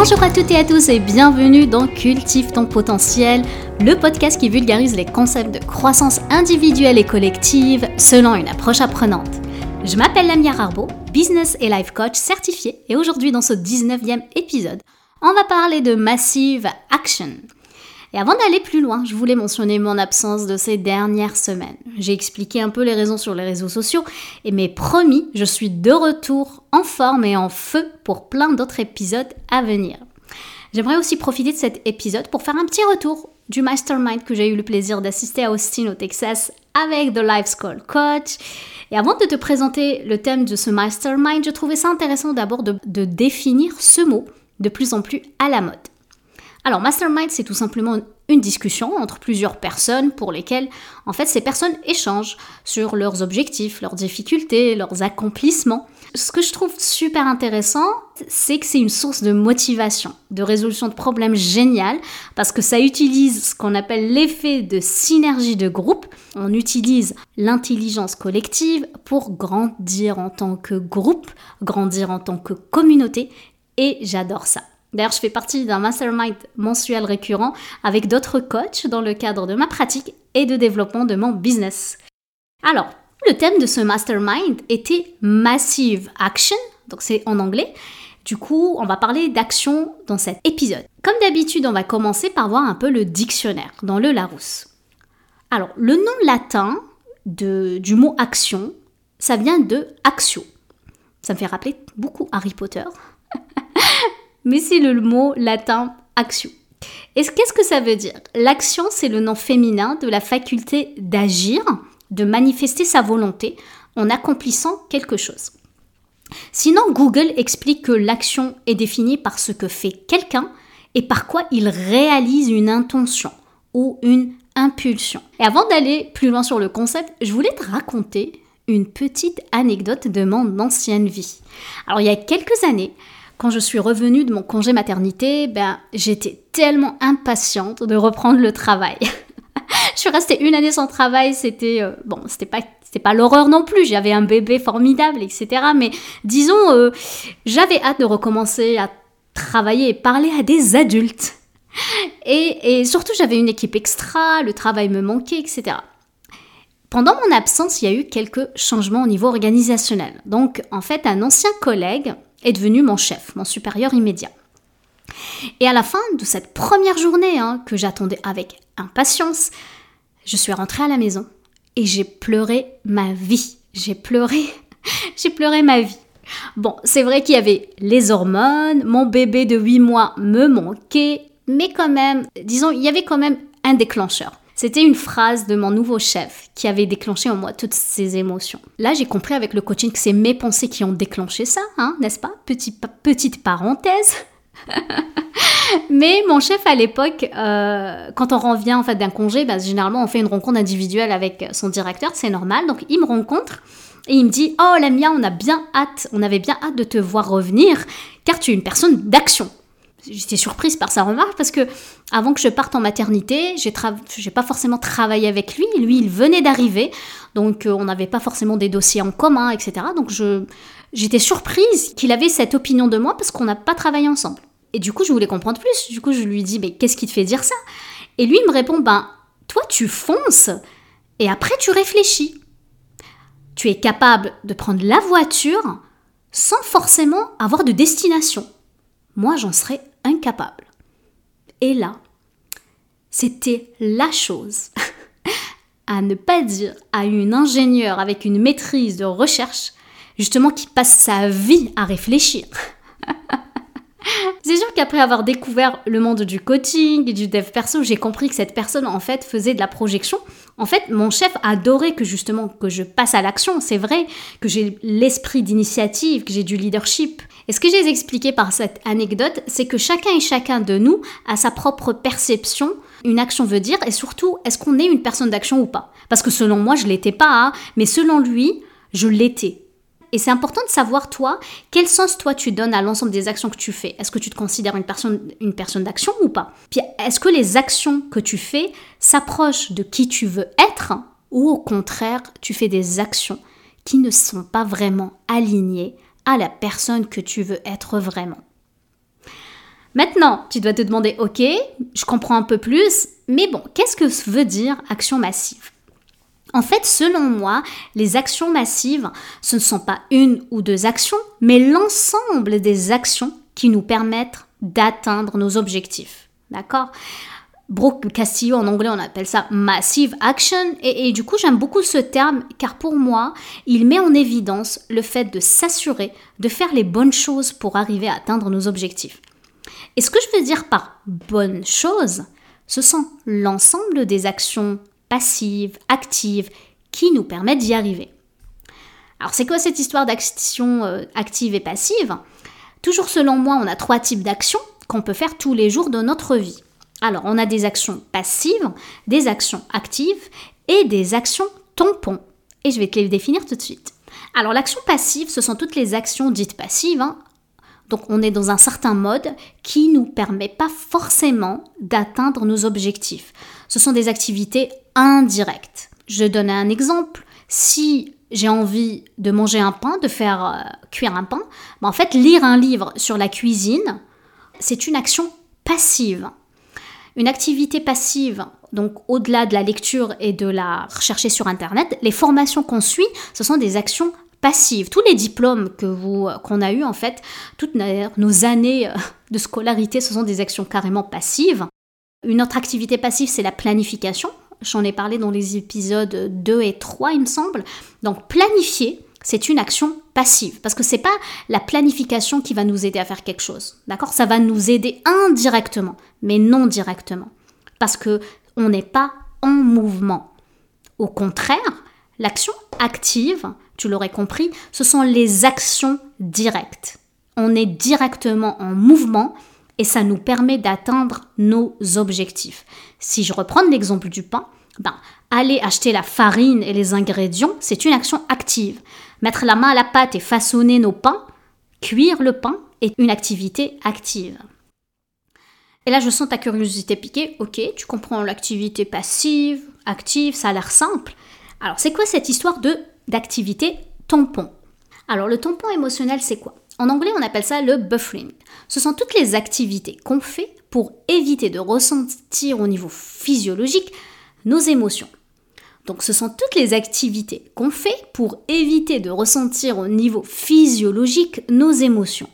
Bonjour à toutes et à tous et bienvenue dans Cultive ton potentiel, le podcast qui vulgarise les concepts de croissance individuelle et collective selon une approche apprenante. Je m'appelle Lamia Arbo, business et life coach certifié et aujourd'hui dans ce 19e épisode, on va parler de Massive Action. Et avant d'aller plus loin, je voulais mentionner mon absence de ces dernières semaines. J'ai expliqué un peu les raisons sur les réseaux sociaux et mais promis, je suis de retour en forme et en feu pour plein d'autres épisodes à venir. J'aimerais aussi profiter de cet épisode pour faire un petit retour du mastermind que j'ai eu le plaisir d'assister à Austin au Texas avec The Life School Coach. Et avant de te présenter le thème de ce mastermind, je trouvais ça intéressant d'abord de, de définir ce mot de plus en plus à la mode. Alors, mastermind, c'est tout simplement une discussion entre plusieurs personnes pour lesquelles, en fait, ces personnes échangent sur leurs objectifs, leurs difficultés, leurs accomplissements. Ce que je trouve super intéressant, c'est que c'est une source de motivation, de résolution de problèmes génial, parce que ça utilise ce qu'on appelle l'effet de synergie de groupe. On utilise l'intelligence collective pour grandir en tant que groupe, grandir en tant que communauté, et j'adore ça. D'ailleurs, je fais partie d'un mastermind mensuel récurrent avec d'autres coachs dans le cadre de ma pratique et de développement de mon business. Alors, le thème de ce mastermind était Massive Action, donc c'est en anglais. Du coup, on va parler d'action dans cet épisode. Comme d'habitude, on va commencer par voir un peu le dictionnaire dans le Larousse. Alors, le nom latin du mot action, ça vient de axio. Ça me fait rappeler beaucoup Harry Potter mais c'est le mot latin action. Et qu'est-ce que ça veut dire? L'action, c'est le nom féminin de la faculté d'agir, de manifester sa volonté en accomplissant quelque chose. Sinon, Google explique que l'action est définie par ce que fait quelqu'un et par quoi il réalise une intention ou une impulsion. Et avant d'aller plus loin sur le concept, je voulais te raconter une petite anecdote de mon ancienne vie. Alors, il y a quelques années, quand je suis revenue de mon congé maternité, ben, j'étais tellement impatiente de reprendre le travail. je suis restée une année sans travail, c'était euh, bon, c'était pas c'était pas l'horreur non plus, j'avais un bébé formidable, etc. Mais disons, euh, j'avais hâte de recommencer à travailler et parler à des adultes. Et, et surtout, j'avais une équipe extra, le travail me manquait, etc. Pendant mon absence, il y a eu quelques changements au niveau organisationnel. Donc, en fait, un ancien collègue est devenu mon chef, mon supérieur immédiat. Et à la fin de cette première journée hein, que j'attendais avec impatience, je suis rentrée à la maison et j'ai pleuré ma vie. J'ai pleuré, j'ai pleuré ma vie. Bon, c'est vrai qu'il y avait les hormones, mon bébé de 8 mois me manquait, mais quand même, disons, il y avait quand même un déclencheur. C'était une phrase de mon nouveau chef qui avait déclenché en moi toutes ces émotions. Là, j'ai compris avec le coaching que c'est mes pensées qui ont déclenché ça, hein, n'est-ce pas? Petite parenthèse. Mais mon chef à l'époque, euh, quand on revient en fait d'un congé, bah, généralement on fait une rencontre individuelle avec son directeur, c'est normal. Donc il me rencontre et il me dit "Oh Lamia, on a bien hâte, on avait bien hâte de te voir revenir, car tu es une personne d'action." J'étais surprise par sa remarque parce que avant que je parte en maternité, j'ai n'ai pas forcément travaillé avec lui. Lui, il venait d'arriver, donc euh, on n'avait pas forcément des dossiers en commun, etc. Donc je j'étais surprise qu'il avait cette opinion de moi parce qu'on n'a pas travaillé ensemble. Et du coup, je voulais comprendre plus. Du coup, je lui dis mais qu'est-ce qui te fait dire ça? Et lui, il me répond ben toi, tu fonces et après tu réfléchis. Tu es capable de prendre la voiture sans forcément avoir de destination. Moi, j'en serais incapable. Et là, c'était la chose à ne pas dire à une ingénieure avec une maîtrise de recherche, justement qui passe sa vie à réfléchir. C'est sûr qu'après avoir découvert le monde du coaching et du dev perso, j'ai compris que cette personne en fait faisait de la projection. En fait, mon chef adorait que justement que je passe à l'action. C'est vrai que j'ai l'esprit d'initiative, que j'ai du leadership. Et ce que j'ai expliqué par cette anecdote, c'est que chacun et chacun de nous a sa propre perception une action veut dire et surtout est-ce qu'on est une personne d'action ou pas? Parce que selon moi, je l'étais pas, hein, mais selon lui, je l'étais. Et c'est important de savoir, toi, quel sens toi tu donnes à l'ensemble des actions que tu fais. Est-ce que tu te considères une personne, d'action ou pas? Puis est-ce que les actions que tu fais s'approchent de qui tu veux être ou au contraire, tu fais des actions qui ne sont pas vraiment alignées à la personne que tu veux être vraiment? Maintenant, tu dois te demander, ok, je comprends un peu plus, mais bon, qu'est-ce que veut dire action massive? En fait, selon moi, les actions massives, ce ne sont pas une ou deux actions, mais l'ensemble des actions qui nous permettent d'atteindre nos objectifs. D'accord? Brooke Castillo, en anglais, on appelle ça massive action. Et, et du coup, j'aime beaucoup ce terme car pour moi, il met en évidence le fait de s'assurer de faire les bonnes choses pour arriver à atteindre nos objectifs. Et ce que je veux dire par bonnes choses, ce sont l'ensemble des actions passives, actives, qui nous permettent d'y arriver. Alors c'est quoi cette histoire d'action euh, active et passive? Toujours selon moi, on a trois types d'actions qu'on peut faire tous les jours de notre vie. Alors on a des actions passives, des actions actives et des actions tampons. Et je vais te les définir tout de suite. Alors l'action passive, ce sont toutes les actions dites passives. Hein. Donc on est dans un certain mode qui ne nous permet pas forcément d'atteindre nos objectifs. Ce sont des activités indirectes. Je donne un exemple. Si j'ai envie de manger un pain, de faire euh, cuire un pain, ben, en fait, lire un livre sur la cuisine, c'est une action passive. Une activité passive, donc au-delà de la lecture et de la rechercher sur Internet, les formations qu'on suit, ce sont des actions passives. Tous les diplômes que vous qu'on a eu en fait, toutes nos années euh, de scolarité, ce sont des actions carrément passives. Une autre activité passive, c'est la planification. J'en ai parlé dans les épisodes 2 et 3, il me semble. Donc planifier, c'est une action passive parce que c'est pas la planification qui va nous aider à faire quelque chose. D'accord? Ça va nous aider indirectement, mais non directement parce que on n'est pas en mouvement. Au contraire, l'action active, tu l'aurais compris, ce sont les actions directes. On est directement en mouvement et ça nous permet d'atteindre nos objectifs. Si je reprends l'exemple du pain, ben, aller acheter la farine et les ingrédients, c'est une action active. Mettre la main à la pâte et façonner nos pains, cuire le pain, est une activité active. Et là, je sens ta curiosité piquer. Ok, tu comprends l'activité passive, active, ça a l'air simple. Alors, c'est quoi cette histoire de d'activité tampon? Alors, le tampon émotionnel, c'est quoi? En anglais, on appelle ça le buffering. Ce sont toutes les activités qu'on fait pour éviter de ressentir au niveau physiologique nos émotions. Donc ce sont toutes les activités qu'on fait pour éviter de ressentir au niveau physiologique nos émotions.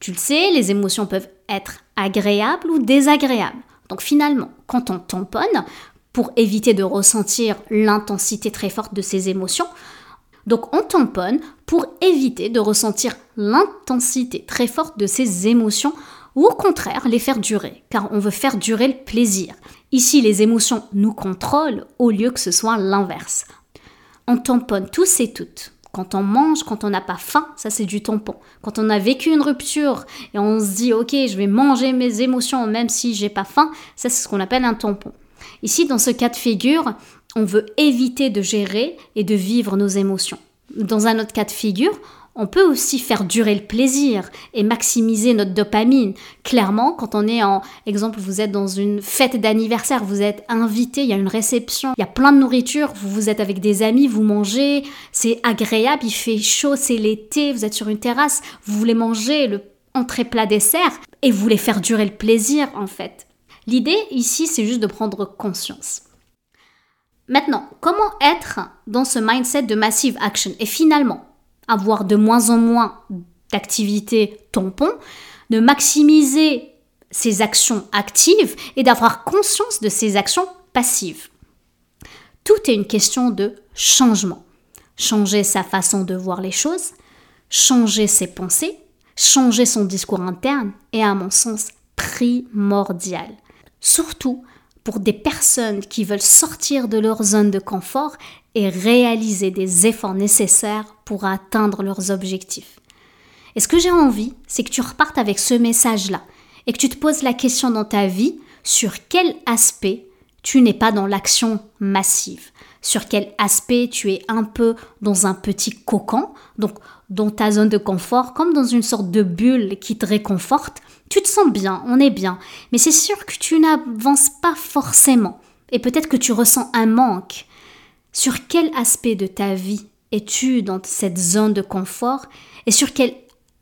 Tu le sais, les émotions peuvent être agréables ou désagréables. Donc finalement, quand on tamponne, pour éviter de ressentir l'intensité très forte de ces émotions, donc on tamponne pour éviter de ressentir l'intensité très forte de ces émotions ou au contraire les faire durer, car on veut faire durer le plaisir. Ici, les émotions nous contrôlent au lieu que ce soit l'inverse. On tamponne tous et toutes. Quand on mange, quand on n'a pas faim, ça c'est du tampon. Quand on a vécu une rupture et on se dit ok, je vais manger mes émotions même si j'ai pas faim, ça c'est ce qu'on appelle un tampon. Ici, dans ce cas de figure, on veut éviter de gérer et de vivre nos émotions. Dans un autre cas de figure, on peut aussi faire durer le plaisir et maximiser notre dopamine. Clairement, quand on est en exemple, vous êtes dans une fête d'anniversaire, vous êtes invité, il y a une réception, il y a plein de nourriture, vous, êtes avec des amis, vous mangez, c'est agréable, il fait chaud, c'est l'été, vous êtes sur une terrasse, vous voulez manger le entrée plat dessert et vous voulez faire durer le plaisir en fait. L'idée ici, c'est juste de prendre conscience. Maintenant, comment être dans ce mindset de massive action? Et finalement avoir de moins en moins d'activités tampons, de maximiser ses actions actives et d'avoir conscience de ses actions passives. Tout est une question de changement. Changer sa façon de voir les choses, changer ses pensées, changer son discours interne est à mon sens primordial. Surtout pour des personnes qui veulent sortir de leur zone de confort et réaliser des efforts nécessaires pour atteindre leurs objectifs. Et ce que j'ai envie, c'est que tu repartes avec ce message-là et que tu te poses la question dans ta vie sur quel aspect tu n'es pas dans l'action massive, sur quel aspect tu es un peu dans un petit cocon, donc dans ta zone de confort, comme dans une sorte de bulle qui te réconforte. Tu te sens bien, on est bien, mais c'est sûr que tu n'avances pas forcément, et peut-être que tu ressens un manque. Sur quel aspect de ta vie es-tu dans cette zone de confort, et sur quel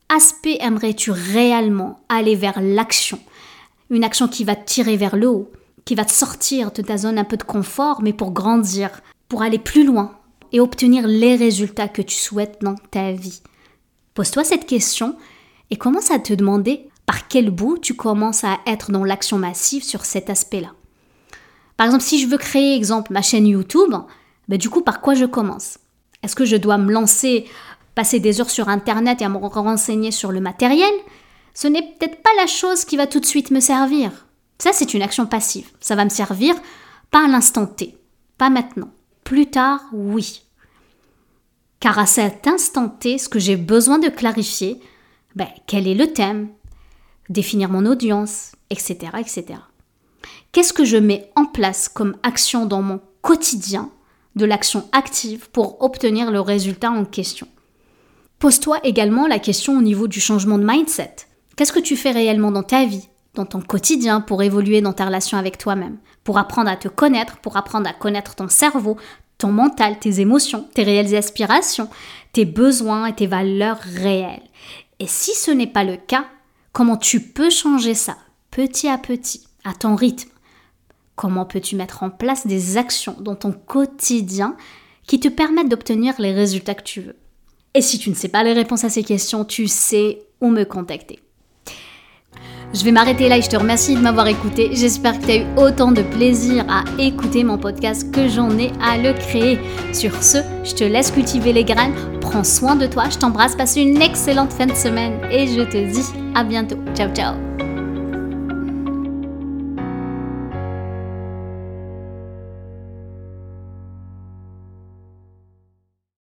aspect aimerais-tu réellement aller vers l'action? Une action qui va te tirer vers le haut, qui va te sortir de ta zone un peu de confort, mais pour grandir, pour aller plus loin et obtenir les résultats que tu souhaites dans ta vie. Pose-toi cette question et commence à te demander par quel bout tu commences à être dans l'action massive sur cet aspect-là. Par exemple, si je veux créer, exemple, ma chaîne YouTube, ben du coup, par quoi je commence? Est-ce que je dois me lancer, passer des heures sur Internet et à me renseigner sur le matériel? Ce n'est peut-être pas la chose qui va tout de suite me servir. Ça, c'est une action passive. Ça va me servir pas à l'instant T, pas maintenant. Plus tard, oui. Car à cet instant T, ce que j'ai besoin de clarifier, ben, quel est le thème, définir mon audience, etc. etc. Qu'est-ce que je mets en place comme action dans mon quotidien, de l'action active pour obtenir le résultat en question? Pose-toi également la question au niveau du changement de mindset. Qu'est-ce que tu fais réellement dans ta vie, dans ton quotidien pour évoluer dans ta relation avec toi-même, pour apprendre à te connaître, pour apprendre à connaître ton cerveau, ton mental, tes émotions, tes réelles aspirations, tes besoins et tes valeurs réelles. Et si ce n'est pas le cas, comment tu peux changer ça petit à petit, à ton rythme? Comment peux-tu mettre en place des actions dans ton quotidien qui te permettent d'obtenir les résultats que tu veux? Et si tu ne sais pas les réponses à ces questions, tu sais où me contacter. Je vais m'arrêter là et je te remercie de m'avoir écouté. J'espère que tu as eu autant de plaisir à écouter mon podcast que j'en ai à le créer. Sur ce, je te laisse cultiver les graines. Prends soin de toi. Je t'embrasse. Passe une excellente fin de semaine et je te dis à bientôt. Ciao, ciao.